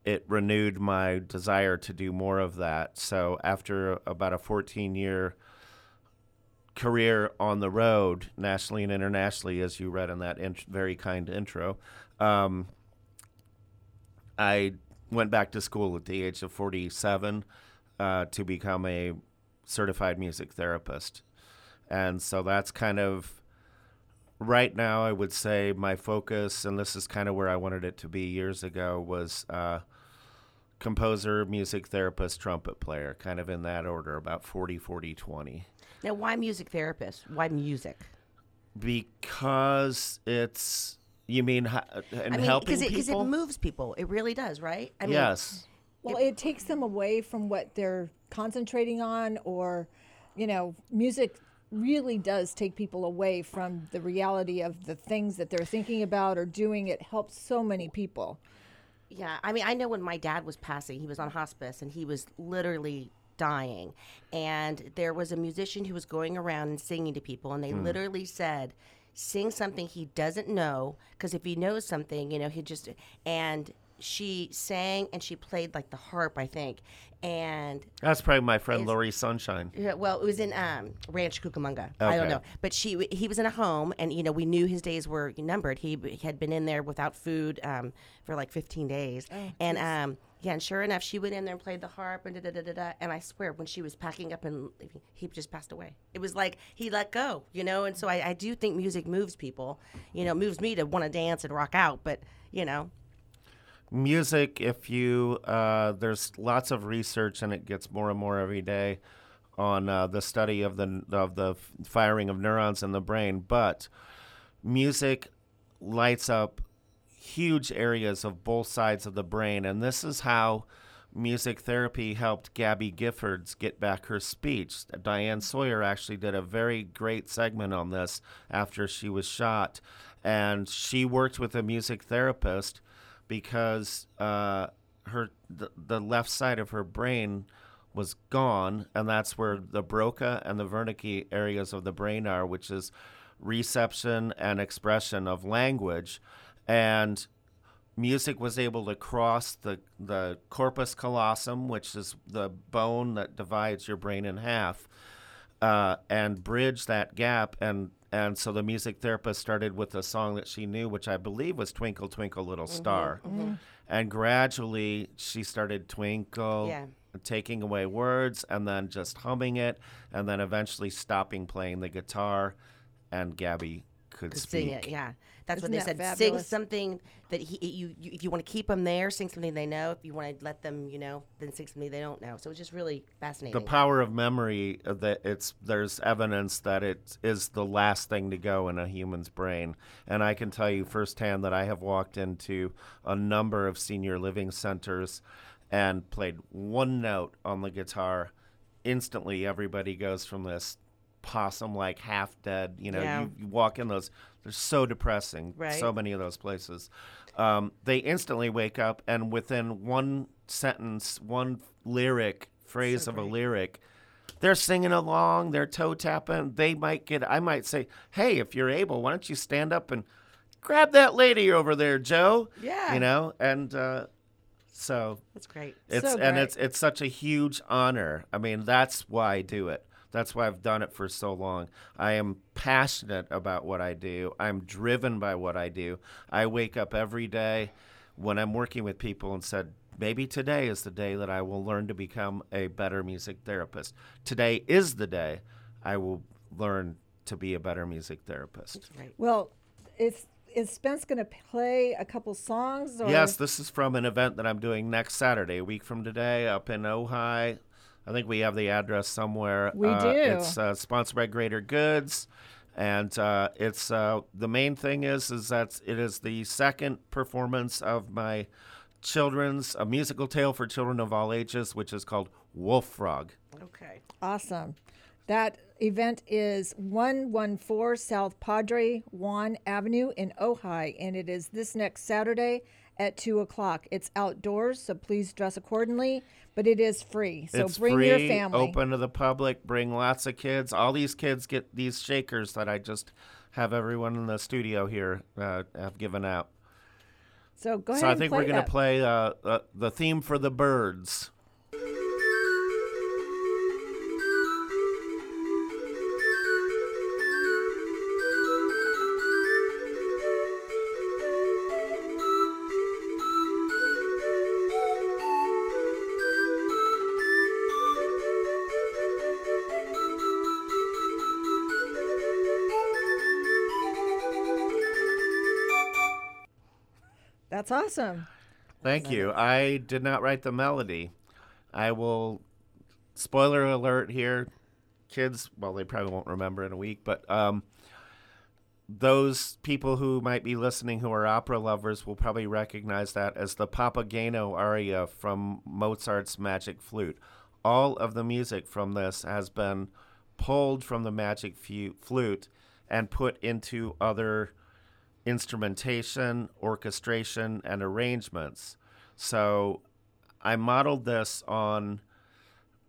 it renewed my desire to do more of that. So after about a 14 year career on the road, nationally and internationally, as you read in that int- very kind intro, um, I went back to school at the age of 47 uh, to become a certified music therapist. And so that's kind of right now, I would say my focus, and this is kind of where I wanted it to be years ago, was uh, composer, music therapist, trumpet player, kind of in that order, about 40, 40, 20. Now, why music therapist? Why music? Because it's, you mean, and I mean, helping it, 'cause people? it moves people. It really does, right? I mean, yes. Well, it takes them away from what they're concentrating on, or, you know, music really does take people away from the reality of the things that they're thinking about or doing. It helps so many people. Yeah, I mean, I know when my dad was passing, he was on hospice and he was literally dying. And there was a musician who was going around and singing to people, and they Hmm. literally said, sing something he doesn't know, because if he knows something, you know, he just. And she sang and she played like the harp, I think. And That's probably my friend Is- Laurie Sunshine. yeah, well, it was in um, Rancho Cucamonga. I don't know, but she he was in a home, and you know we knew his days were numbered. He b- had been in there without food um, for like 15 days, Oh, and geez. um, yeah, and sure enough, she went in there and played the harp and da da da da. And I swear, when she was packing up and leaving, he just passed away. It was like he let go, you know. And so I, I do think music moves people. You know, moves me to want to dance and rock out. But you know, music if you uh, there's lots of research and it gets more and more every day on uh, the study of the of the firing of neurons in the brain but music lights up huge areas of both sides of the brain and this is how music therapy helped Gabby Giffords get back her speech. Diane Sawyer actually did a very great segment on this after she was shot and she worked with a music therapist because uh, her the, the left side of her brain was gone, and that's where the Broca and the Wernicke areas of the brain are, which is reception and expression of language, and music was able to cross the the corpus callosum, which is the bone that divides your brain in half, uh, and bridge that gap. And and so the music therapist started with a song that she knew, which I believe was "Twinkle Twinkle Little Star," mhm. and gradually she started twinkle. Yeah. Taking away words and then just humming it, and then eventually stopping playing the guitar, and Gabby could could speak. sing it. Yeah, that's Isn't what they that said. Sing something that he you, you if you want to keep them there, sing something they know. If you want to let them, you know, then sing something they don't know. So it's just really fascinating. the power of memory uh, that it's there's evidence that it is the last thing to go in a human's brain and i can tell you firsthand that i have walked into a number of senior living centers and played one note on the guitar instantly everybody goes from this possum like half dead you know Yeah. you, you walk in those they're so depressing Right. so many of those places um, they instantly wake up and within one sentence one lyric phrase of a lyric they're singing along they're toe tapping they might get i might say hey if you're able why don't you stand up and grab that lady over there joe Yeah. you know and uh, so That's great. it's So and great. it's it's such a huge honor. I mean, that's why I do it. That's why I've done it for so long. I am passionate about what I do. I'm driven by what I do. I wake up every day when I'm working with people and said, maybe today is the day that I will learn to become a better music therapist. Today is the day I will learn to be a better music therapist. Well, is is Spence going to play a couple songs? Or? Yes, this is from an event that I'm doing next Saturday, a week from today, up in Ojai. I think we have the address somewhere. We Uh, do. It's uh, sponsored by Greater Goods, and uh, it's uh, the main thing is is that it is the second performance of my children's a musical tale for children of all ages, which is called Wolf Frog. Okay. Awesome. That event is 114 South Padre Juan Avenue in Ojai, and it is this next Saturday at 2 o'clock. It's outdoors, so please dress accordingly, but it is free. So it's bring free, your family. open to the public. Bring lots of kids. All these kids get these shakers that I just have everyone in the studio here uh, have given out. So go ahead so I and think play we're going to play uh, uh, the theme for the birds. That's awesome. Thank you. I did not write the melody. I will. Spoiler alert here, kids. Well, they probably won't remember in a week, but um, those people who might be listening who are opera lovers will probably recognize that as the Papageno aria from Mozart's Magic Flute. All of the music from this has been pulled from the Magic Flute and put into other instrumentation, orchestration, and arrangements. So I modeled this on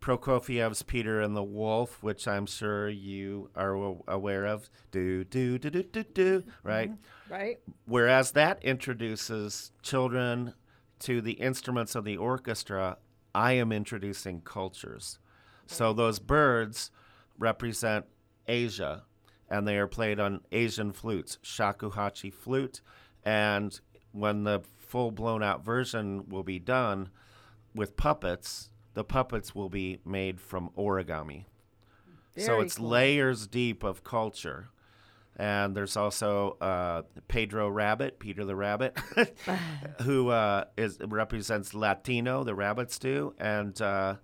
Prokofiev's Peter and the Wolf, which I'm sure you are aware of. Do, do, do, do, do, do, mm-hmm. right? Right? Whereas that introduces children to the instruments of the orchestra, I am introducing cultures. So those birds represent Asia, and they are played on Asian flutes, shakuhachi flute. And when the full blown out version will be done with puppets, the puppets will be made from origami. so it's cool. layers deep of culture. And there's also uh, Pedro Rabbit, Peter the Rabbit, who uh, is represents Latino, the rabbits do, and uh,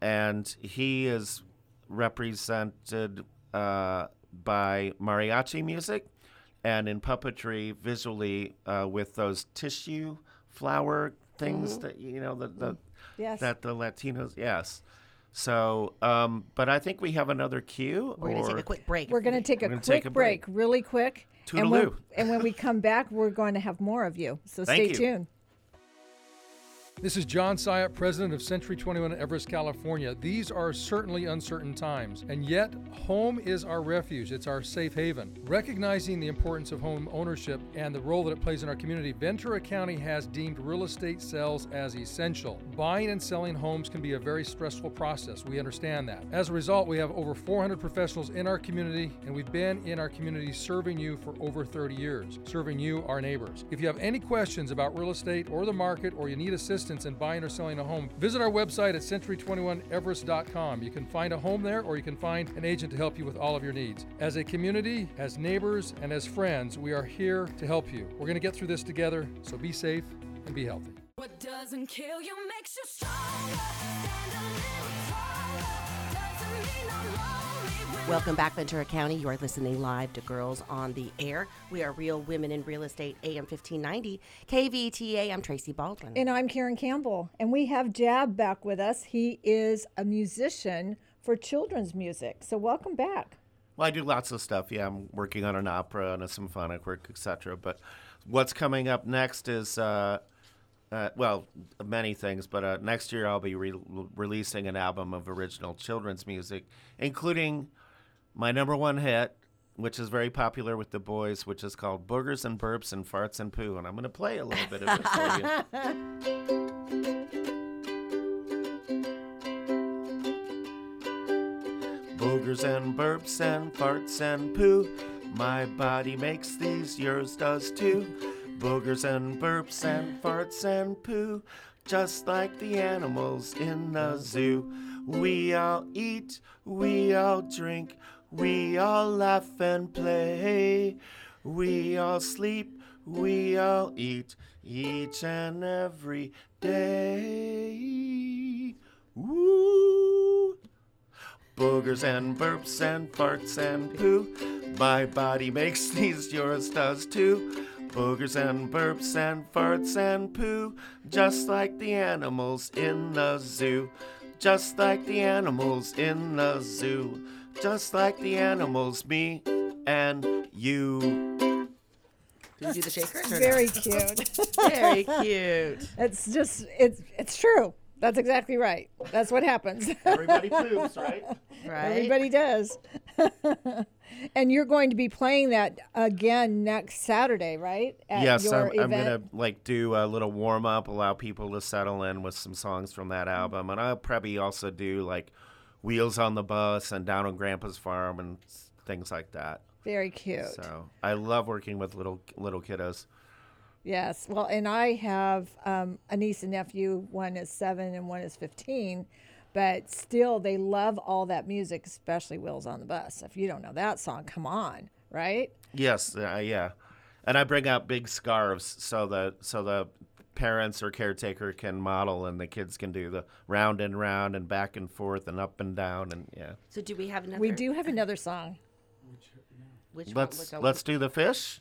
and he is represented uh, by mariachi music, and in puppetry visually uh, with those tissue flower things Mhm. that you know the, the Yes. that the Latinos yes. So, um, but I think we have another cue. We're gonna take a quick break. We're going to take a quick take a break. break. really quick. And when, and when we come back, we're going to have more of you. So Thank stay you. tuned. This is John Syatt, president of Century 21 Everest, California. These are certainly uncertain times, and yet home is our refuge. It's our safe haven. Recognizing the importance of home ownership and the role that it plays in our community, Ventura County has deemed real estate sales as essential. Buying and selling homes can be a very stressful process. We understand that. As a result, we have over 400 professionals in our community, and we've been in our community serving you for over 30 years, serving you, our neighbors. If you have any questions about real estate or the market, or you need assistance in buying or selling a home, visit our website at century21everest.com. You can find a home there, or you can find an agent to help you with all of your needs. As a community, as neighbors, and as friends, we are here to help you. We're going to get through this together, so be safe and be healthy. What doesn't kill you makes you stronger. Welcome back, Ventura County. You are listening live to Girls on the Air. We are Real Women in Real Estate, AM 1590, KVTA. I'm Tracy Baldwin. And I'm Karen Campbell. And we have Jab back with us. He is a musician for children's music. So welcome back. Well, I do lots of stuff. Yeah, I'm working on an opera and a symphonic work, etc. But what's coming up next is, uh, uh, well, many things. But uh, next year I'll be re- releasing an album of original children's music, including my number one hit, which is very popular with the boys, which is called "Boogers and Burps and Farts and Poo," and I'm going to play a little bit of it for you. Boogers and burps and farts and poo. My body makes these, yours does too. Boogers and burps and farts and poo. Just like the animals in the zoo. We all eat, we all drink, We all laugh and play. We all sleep. We all eat each and every day. Woo! Boogers and burps and farts and poo. My body makes these, yours does too. Boogers and burps and farts and poo. Just like the animals in the zoo. Just like the animals in the zoo. Just like the animals, me and you. Do you do the shakers? Very cute. Very cute. It's just it's it's true. That's exactly right. That's what happens. Everybody poops, right? Right. Everybody does. and you're going to be playing that again next Saturday, right? At yes, your I'm, I'm gonna like do a little warm up, allow people to settle in with some songs from that album, and I'll probably also do like Wheels on the Bus and Down on Grandpa's Farm and things like that. Very cute. So I love working with little little kiddos. Yes. Well, and I have um, a niece and nephew. One is seven and one is 15. But still, they love all that music, especially Wheels on the Bus. If you don't know that song, come on, right? Yes, uh, yeah, and I bring out big scarves so that so the parents or caretaker can model and the kids can do the round and round and back and forth and up and down and yeah. So do we have another? We do have another song. Which one? Let's Which- let's do the fish.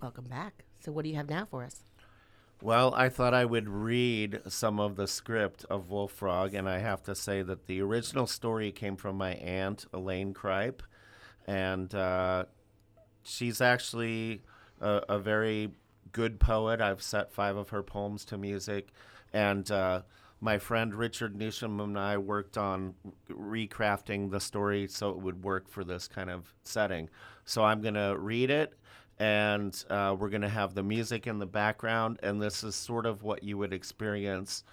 Welcome back. So what do you have now for us? Well, I thought I would read some of the script of Wolf Frog, and I have to say that the original story came from my aunt, Elaine Kripe, and uh, she's actually a, a very good poet. I've set five of her poems to music, and uh, my friend Richard Newsham and I worked on recrafting the story so it would work for this kind of setting. So I'm going to read it and uh, we're going to have the music in the background and this is sort of what you would experience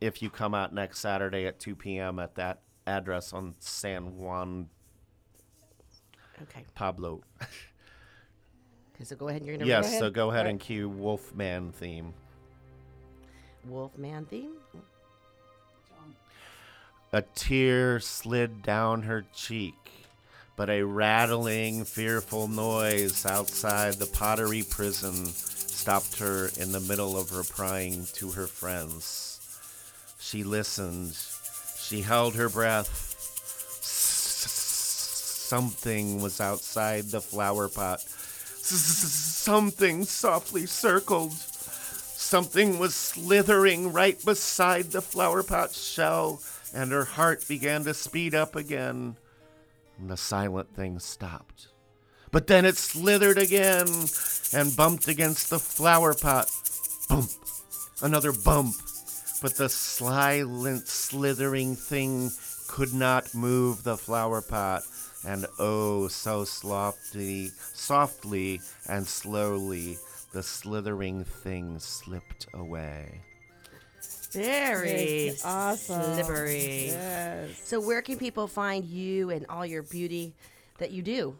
if you come out next saturday at 2 p.m at that address on san juan Okay. pablo Okay, so go ahead. You're gonna yes read so go ahead All and cue wolfman theme Wolfman theme. A tear slid down her cheek, but a rattling, fearful noise outside the pottery prison stopped her in the middle of replying to her friends. She listened. She held her breath. Something was outside the flower pot. Something softly circled. Something was slithering right beside the flower pot shell, and her heart began to speed up again. And the silent thing stopped. But then it slithered again and bumped against the flower pot. Bump. Another bump. But the silent, slithering thing could not move the flower pot. And oh, so softly, softly and slowly, the slithering thing slipped away. Very Very awesome. slippery. Yes. So where can people find you and all your beauty that you do?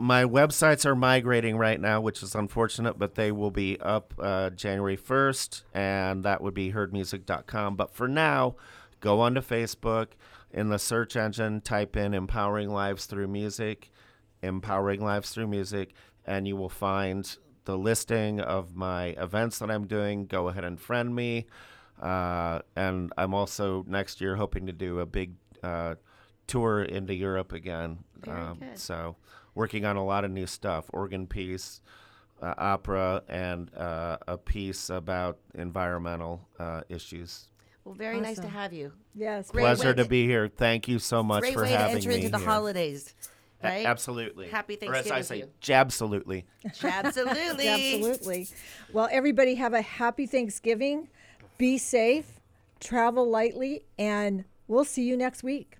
my websites are migrating right now, which is unfortunate, but they will be up uh, January 1st, and that would be heardmusic.com. But for now, go onto Facebook. In the search engine, type in Empowering Lives Through Music, Empowering Lives Through Music, and you will find the listing of my events that I'm doing. Go ahead and friend me. Uh, and I'm also next year hoping to do a big uh, tour into Europe again. Very Um, good. So, working on a lot of new stuff organ piece, uh, opera and uh, a piece about environmental uh, issues. Well, very nice to have you. Yes. Great Pleasure way to be here. Thank you so much Great for way to having enter me into the here. holidays, A- right? absolutely. Happy Or as Thanksgiving I say, you. jabsolutely. Absolutely. Absolutely. Well, everybody have a happy Thanksgiving. Be safe, travel lightly, and we'll see you next week.